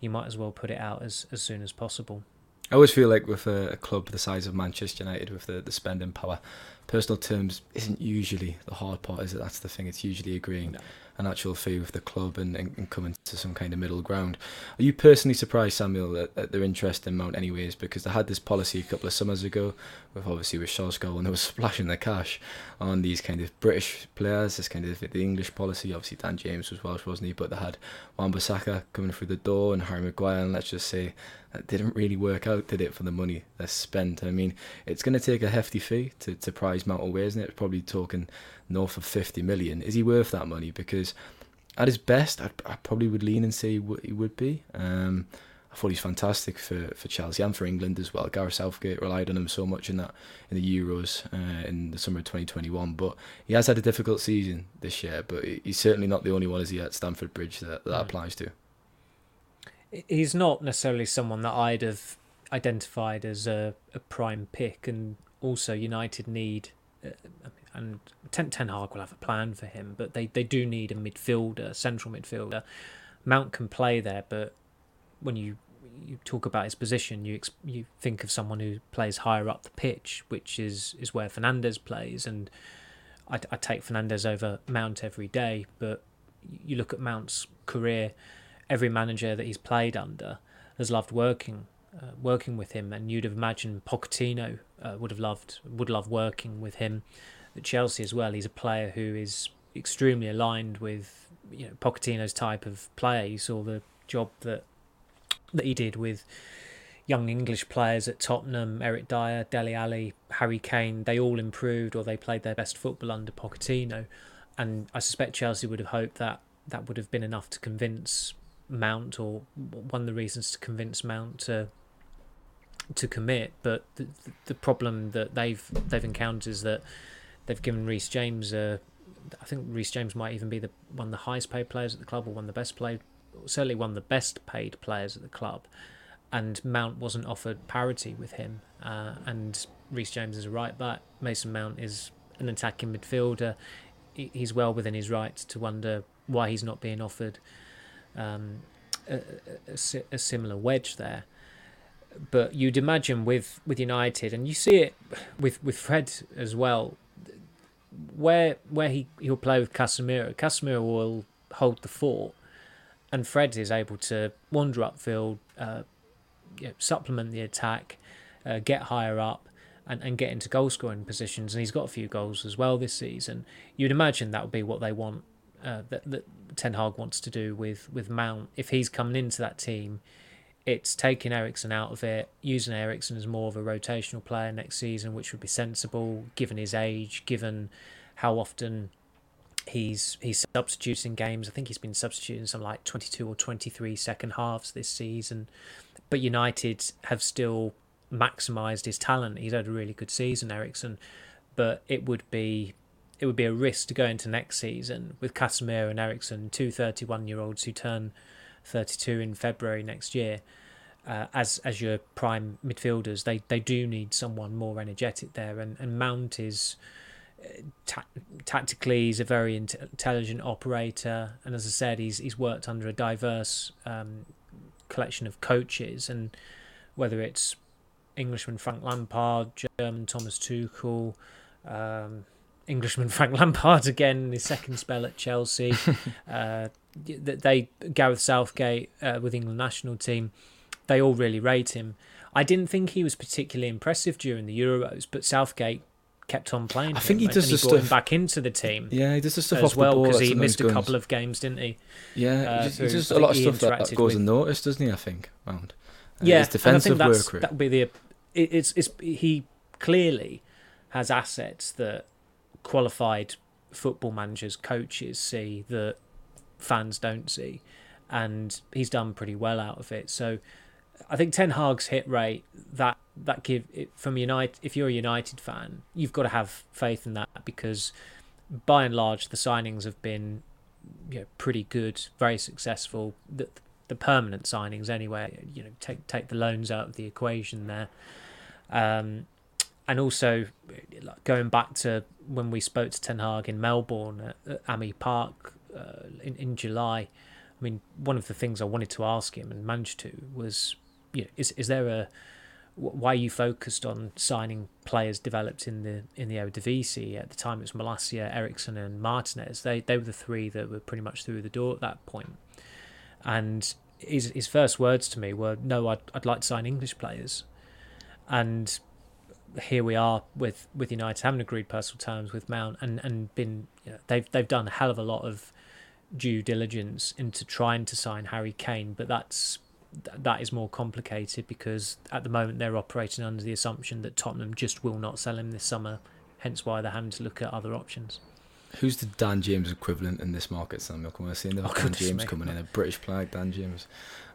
you might as well put it out as as soon as possible. I always feel like with a, a club the size of Manchester United, with the, the spending power, personal terms isn't usually the hard part, is it? That's the thing. It's usually agreeing no. an actual fee with the club and, and, and, coming to some kind of middle ground. Are you personally surprised, Samuel, at, at, their interest in Mount, anyways? Because they had this policy a couple of summers ago, with obviously with Solskjaer, and they were splashing the cash on these kind of British players. This kind of the English policy. Obviously, Dan James was Welsh, wasn't he? But they had Wan-Bissaka coming through the door and Harry Maguire, and let's just say that didn't really work out, did it, for the money they spent? I mean, it's going to take a hefty fee to, to prize Mount away, isn't it? Probably talking north of 50 million. Is he worth that money? Because at his best, I, I probably would lean and say he, w- he would be. Um, I thought he's fantastic for, for Chelsea and for England as well. Gareth Southgate relied on him so much in that in the Euros uh, in the summer of 2021. But he has had a difficult season this year. But he's certainly not the only one, is he, at Stamford Bridge that that mm. applies to he's not necessarily someone that I'd have identified as a, a prime pick, and also United need. Uh, and Ten, Ten Hag will have a plan for him, but they, they do need a midfielder, central midfielder. Mount can play there, but when you you talk about his position, you you think of someone who plays higher up the pitch, which is is where Fernandes plays, and I, I take Fernandes over Mount every day. But you look at Mount's career, every manager that he's played under has loved working uh, working with him, and you'd have imagined Pochettino uh, would have loved would love working with him. At Chelsea as well, he's a player who is extremely aligned with you know Pochettino's type of player. You saw the job that that he did with young English players at Tottenham, Eric Dier, Dele Alli, Harry Kane. They all improved or they played their best football under Pochettino, and I suspect Chelsea would have hoped that that would have been enough to convince Mount or one of the reasons to convince Mount to to commit. But the, the problem that they've they've encountered is that they've given Reece James a. I think Reece James might even be the one of the highest paid players at the club, or one of the best played, certainly one of the best paid players at the club. And Mount wasn't offered parity with him. Uh, and Reece James is a right back. Mason Mount is an attacking midfielder. He's well within his rights to wonder why he's not being offered um, a, a, a, similar wedge there but you'd imagine with with United, and you see it with with Fred as well, where where he he'll play with Casemiro. Casemiro will hold the fort, and Fred is able to wander upfield, uh, you know, supplement the attack, uh, get higher up, and, and get into goal scoring positions. And he's got a few goals as well this season. You'd imagine that would be what they want. Uh, that that Ten Hag wants to do with with Mount if he's coming into that team it's taking Eriksen out of it, using Eriksen as more of a rotational player next season, which would be sensible given his age, given how often he's he's substituting games. I think he's been substituting some like 22 or 23 second halves this season. But United have still maximised his talent. He's had a really good season, Eriksen, but it would be it would be a risk to go into next season with Casemiro and Eriksen, two 31 year olds who turn 32 in February next year. Uh, as as your prime midfielders, they, they do need someone more energetic there, and, and Mount is uh, ta- tactically he's a very intelligent operator, and as I said, he's he's worked under a diverse um, collection of coaches, and whether it's Englishman Frank Lampard, German Thomas Tuchel, um, Englishman Frank Lampard again in his second spell at Chelsea. uh, they Gareth Southgate uh, with England national team, they all really rate him. I didn't think he was particularly impressive during the Euros, but Southgate kept on playing. I think he does the he stuff back into the team. Yeah, he does the stuff as well because he missed a couple of games, didn't he? Yeah, Uh, he, just, he does a lot of stuff that, that goes with- unnoticed, doesn't he? I think. Mount. Uh, Yeah, his defensive and I think that's, work that would be the. It, it's it's he clearly has assets that qualified football managers, coaches see that fans don't see, and he's done pretty well out of it. So, I think Ten Hag's hit rate that that give it from United. If you're a United fan, you've got to have faith in that because, by and large, the signings have been, you know, pretty good, very successful. The the permanent signings anyway. You know, take take the loans out of the equation there. Um, and also going back to when we spoke to Ten Hag in Melbourne at, at AAMI Park uh, in in July. I mean, one of the things I wanted to ask him and managed to was, you know, is is there a why are you focused on signing players developed in the in the Eredivisie? At the time, it was Malacia, Eriksen, and Martinez. They they were the three that were pretty much through the door at that point. And his his first words to me were, "No, I'd I'd like to sign English players." And here we are with with United having agreed personal terms with Mount and and been you know, they've they've done a hell of a lot of due diligence into trying to sign Harry Kane, but that's that is more complicated because at the moment they're operating under the assumption that Tottenham just will not sell him this summer, hence why they're having to look at other options. Who's the Dan James equivalent in this market, Samuel? Can we see the Oh, Dan James me. coming in? A British player, Dan James.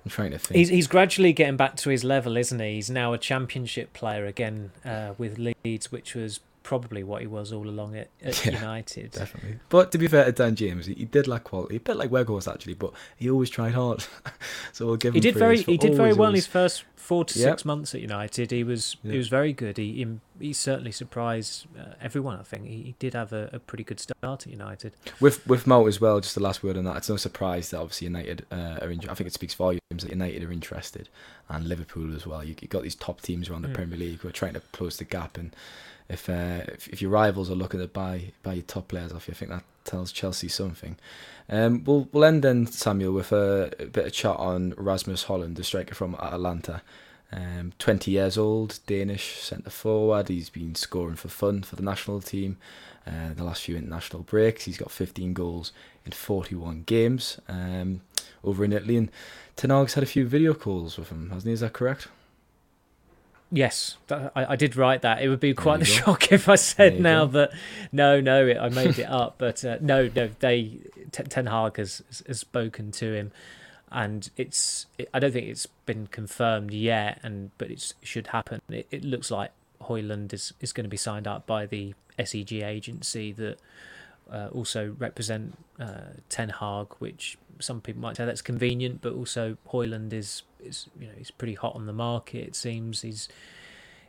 I'm trying to think. He's he's gradually getting back to his level, isn't he? He's now a championship player again uh, with Leeds, which was probably what he was all along at, at yeah, United. Definitely. But to be fair to Dan James, he, he did lack quality, a bit like Weghorst actually, but he always tried hard. so we'll give him. he. Did very, he did very well always... in his first four to yep. six months at United. He was yep. he was very good. He he, he certainly surprised uh, everyone. I think he, he did have a, a, pretty good start at United. With with Mount as well. Just the last word on that. It's no surprise that obviously United uh, are. In, I think it speaks volumes that United are interested, and Liverpool as well. You have got these top teams around the mm. Premier League who are trying to close the gap and if, uh, if, if your rivals are looking to buy buy your top players off you, I think that tells Chelsea something. Um, we'll we'll end then Samuel with a, a bit of chat on Rasmus Hojlund, the striker from Atalanta. Um, 20 years old, Danish centre forward. He's been scoring for fun for the national team. Uh, the last few international breaks, he's got 15 goals in 41 games um, over in Italy. And Ten Hag's had a few video calls with him, hasn't he? Is that correct? Yes, that, I, I, did write that. It would be quite the go. shock if I said now go. that no, no, it, I made it up. But uh, no, no, they Ten Hag has has spoken to him, and it's. It, I don't think it's been confirmed yet, and but it should happen. It, it looks like Hojlund is is going to be signed up by the SEG agency that uh, also represent uh, Ten Hag, which some people might say that's convenient, but also Hojlund is is you know he's pretty hot on the market. It seems he's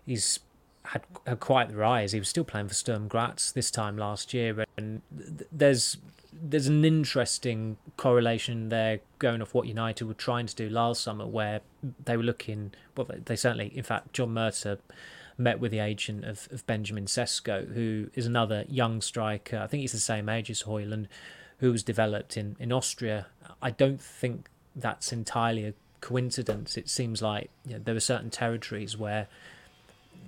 he's had, had quite the rise. He was still playing for Sturm Graz this time last year, and there's there's an interesting correlation there going off what United were trying to do last summer, where they were looking. Well, they certainly, in fact, John Murtough met with the agent of, of Benjamin Sesko, who is another young striker. I think he's the same age as Hojlund, who was developed in, in Austria. I don't think that's entirely a coincidence. It seems like you know, there are certain territories where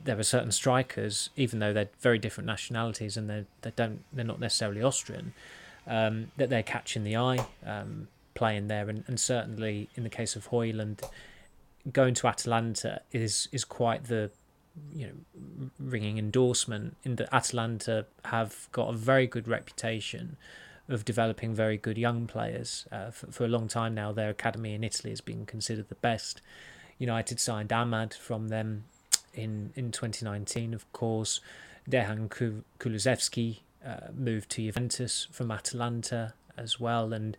there are certain strikers, even though they're very different nationalities and they they don't they're not necessarily Austrian, um, that they're catching the eye um, playing there, and, and certainly in the case of Hojlund, going to Atalanta is is quite the you know ringing endorsement in that Atalanta have got a very good reputation of developing very good young players. Uh, for, for a long time now, their academy in Italy has been considered the best. United signed Amad from them in, in 2019, of course. Dejan Kulusevski uh, moved to Juventus from Atalanta as well, and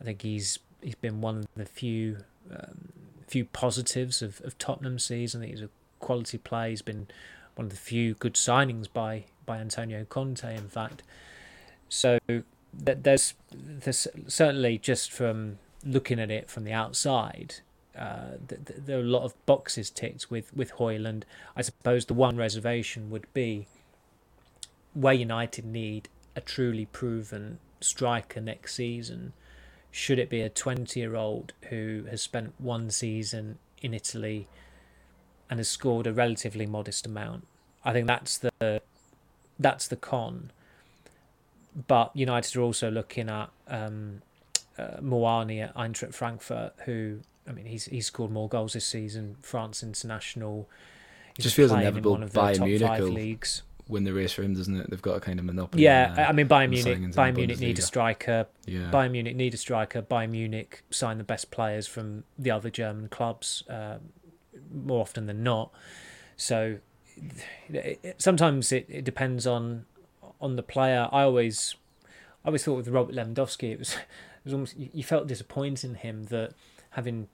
I think he's he's been one of the few um, few positives of, of Tottenham's season. I think he's a quality play. He's been one of the few good signings by by Antonio Conte, in fact. So there's there's certainly just from looking at it from the outside, uh, th- th- there are a lot of boxes ticked with with Højlund. I suppose the one reservation would be where United need a truly proven striker next season. Should it be a twenty-year-old who has spent one season in Italy and has scored a relatively modest amount? I think that's the that's the con but United are also looking at um, uh, Muani at Eintracht Frankfurt, who I mean he's he's scored more goals this season. France international. He's just feels inevitable. Bayern Munich leagues. win the race for him, doesn't it? They've got a kind of monopoly. Yeah, uh, I mean Bayern Munich. Bayern Munich need a striker. Yeah. Bayern Munich need a striker. Bayern Munich sign the best players from the other German clubs uh, more often than not. So it, it, sometimes it, it depends on on the player. I always, I always thought with Robert Lewandowski, it was, it was almost you felt disappointed in him that having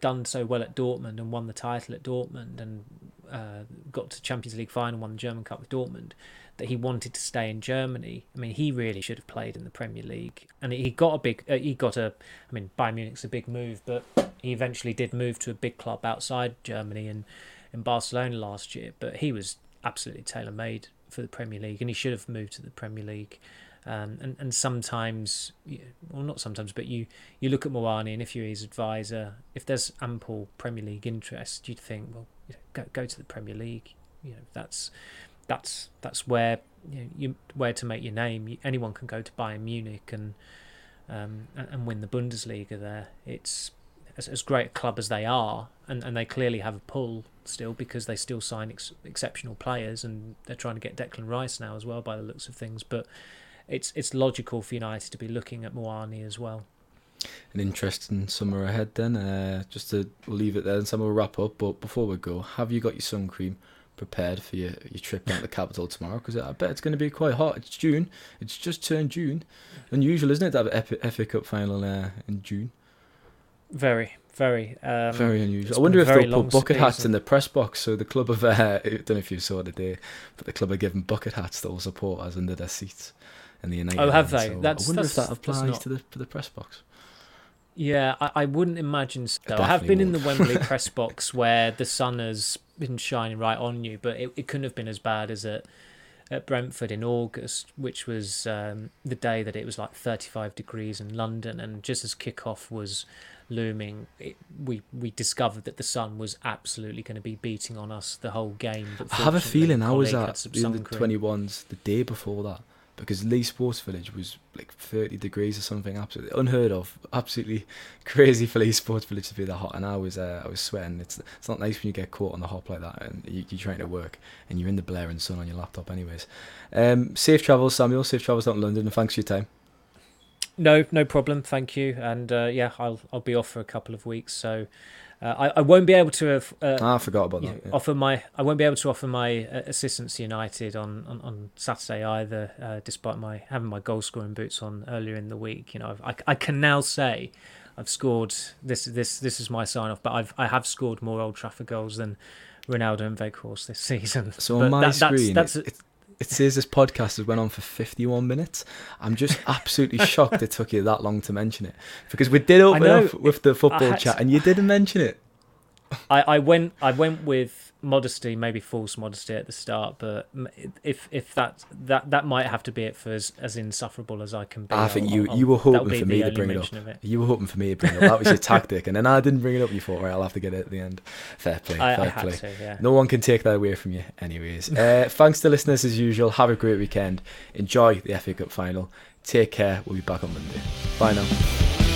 done so well at Dortmund and won the title at Dortmund and uh, got to Champions League final, won the German Cup with Dortmund, that he wanted to stay in Germany. I mean, he really should have played in the Premier League, and he got a big, uh, he got a, I mean, Bayern Munich's a big move, but he eventually did move to a big club outside Germany and in Barcelona last year. But he was absolutely tailor made for the Premier League, and he should have moved to the Premier League. Um, and and sometimes, well, not sometimes, but you you look at Muani, and if you're his advisor, if there's ample Premier League interest, you'd think, well, you know, go go to the Premier League. You know, that's that's that's where you, know, you where to make your name. Anyone can go to Bayern Munich and um, and, and win the Bundesliga there. It's as, as great a club as they are, and, and they clearly have a pull still because they still sign ex- exceptional players, and they're trying to get Declan Rice now as well by the looks of things. But it's it's logical for United to be looking at Muani as well. An interesting summer ahead then. Uh, just to leave it there, and some will wrap up. But before we go, have you got your sun cream? Prepared for your, your trip down to the capital tomorrow because I bet it's going to be quite hot. It's June. It's just turned June. Unusual, isn't it, to have an FA Cup final uh, in June? Very, very, um, very unusual. I wonder if they'll put bucket hats in the press box. So the club of, uh, I don't know if you saw it today, but the club are giving bucket hats to all supporters under their seats in the United. Oh, have they? So that's, I wonder that's, if that applies not... to the to the press box. Yeah, I, I wouldn't imagine so. I have been in the Wembley press box where the sun has been shining right on you, but it, it couldn't have been as bad as at at Brentford in August, which was um, the day that it was like 35 degrees in London, and just as kickoff was looming, it, we we discovered that the sun was absolutely going to be beating on us the whole game. I have a feeling I was at in the 21s the day before that because Leigh Sports Village was like 30 degrees or something, absolutely unheard of, absolutely crazy for Leigh Sports Village to be that hot. And I was uh, I was sweating. It's it's not nice when you get caught on the hop like that and you, are trying to work and you're in the blaring sun on your laptop, anyways. Um, safe travels, Samuel. Safe travels out in London, and thanks for your time. No, no problem. Thank you. And uh, yeah, I'll I'll be off for a couple of weeks, so I, I won't be able to have, uh, ah, I forgot about that. Yeah. Offer my I won't be able to offer my uh, assistance to United on, on, on Saturday either, uh, despite my having my goal scoring boots on earlier in the week. You know, I, I can now say I've scored this this this is my sign off, but I've I have scored more Old Trafford goals than Ronaldo and Weghorst this season. So but on my that, screen, that's, that's, it says this podcast has went on for 51 minutes. I'm just absolutely shocked it took you that long to mention it because we did open up with the football chat and you didn't mention it. I, I went I went with modesty, maybe false modesty at the start, but if if that that that might have to be it for as, as insufferable as I can be. I think you I'll, you were hoping for me to bring it up. It. You were hoping for me to bring it up. That was your tactic, and then I didn't bring it up. You thought, right, I'll have to get it at the end. Fair play, I, fair I play. To, yeah. No one can take that away from you, anyways. Uh, thanks to listeners as usual. Have a great weekend. Enjoy the FA Cup final. Take care. We'll be back on Monday. Bye now.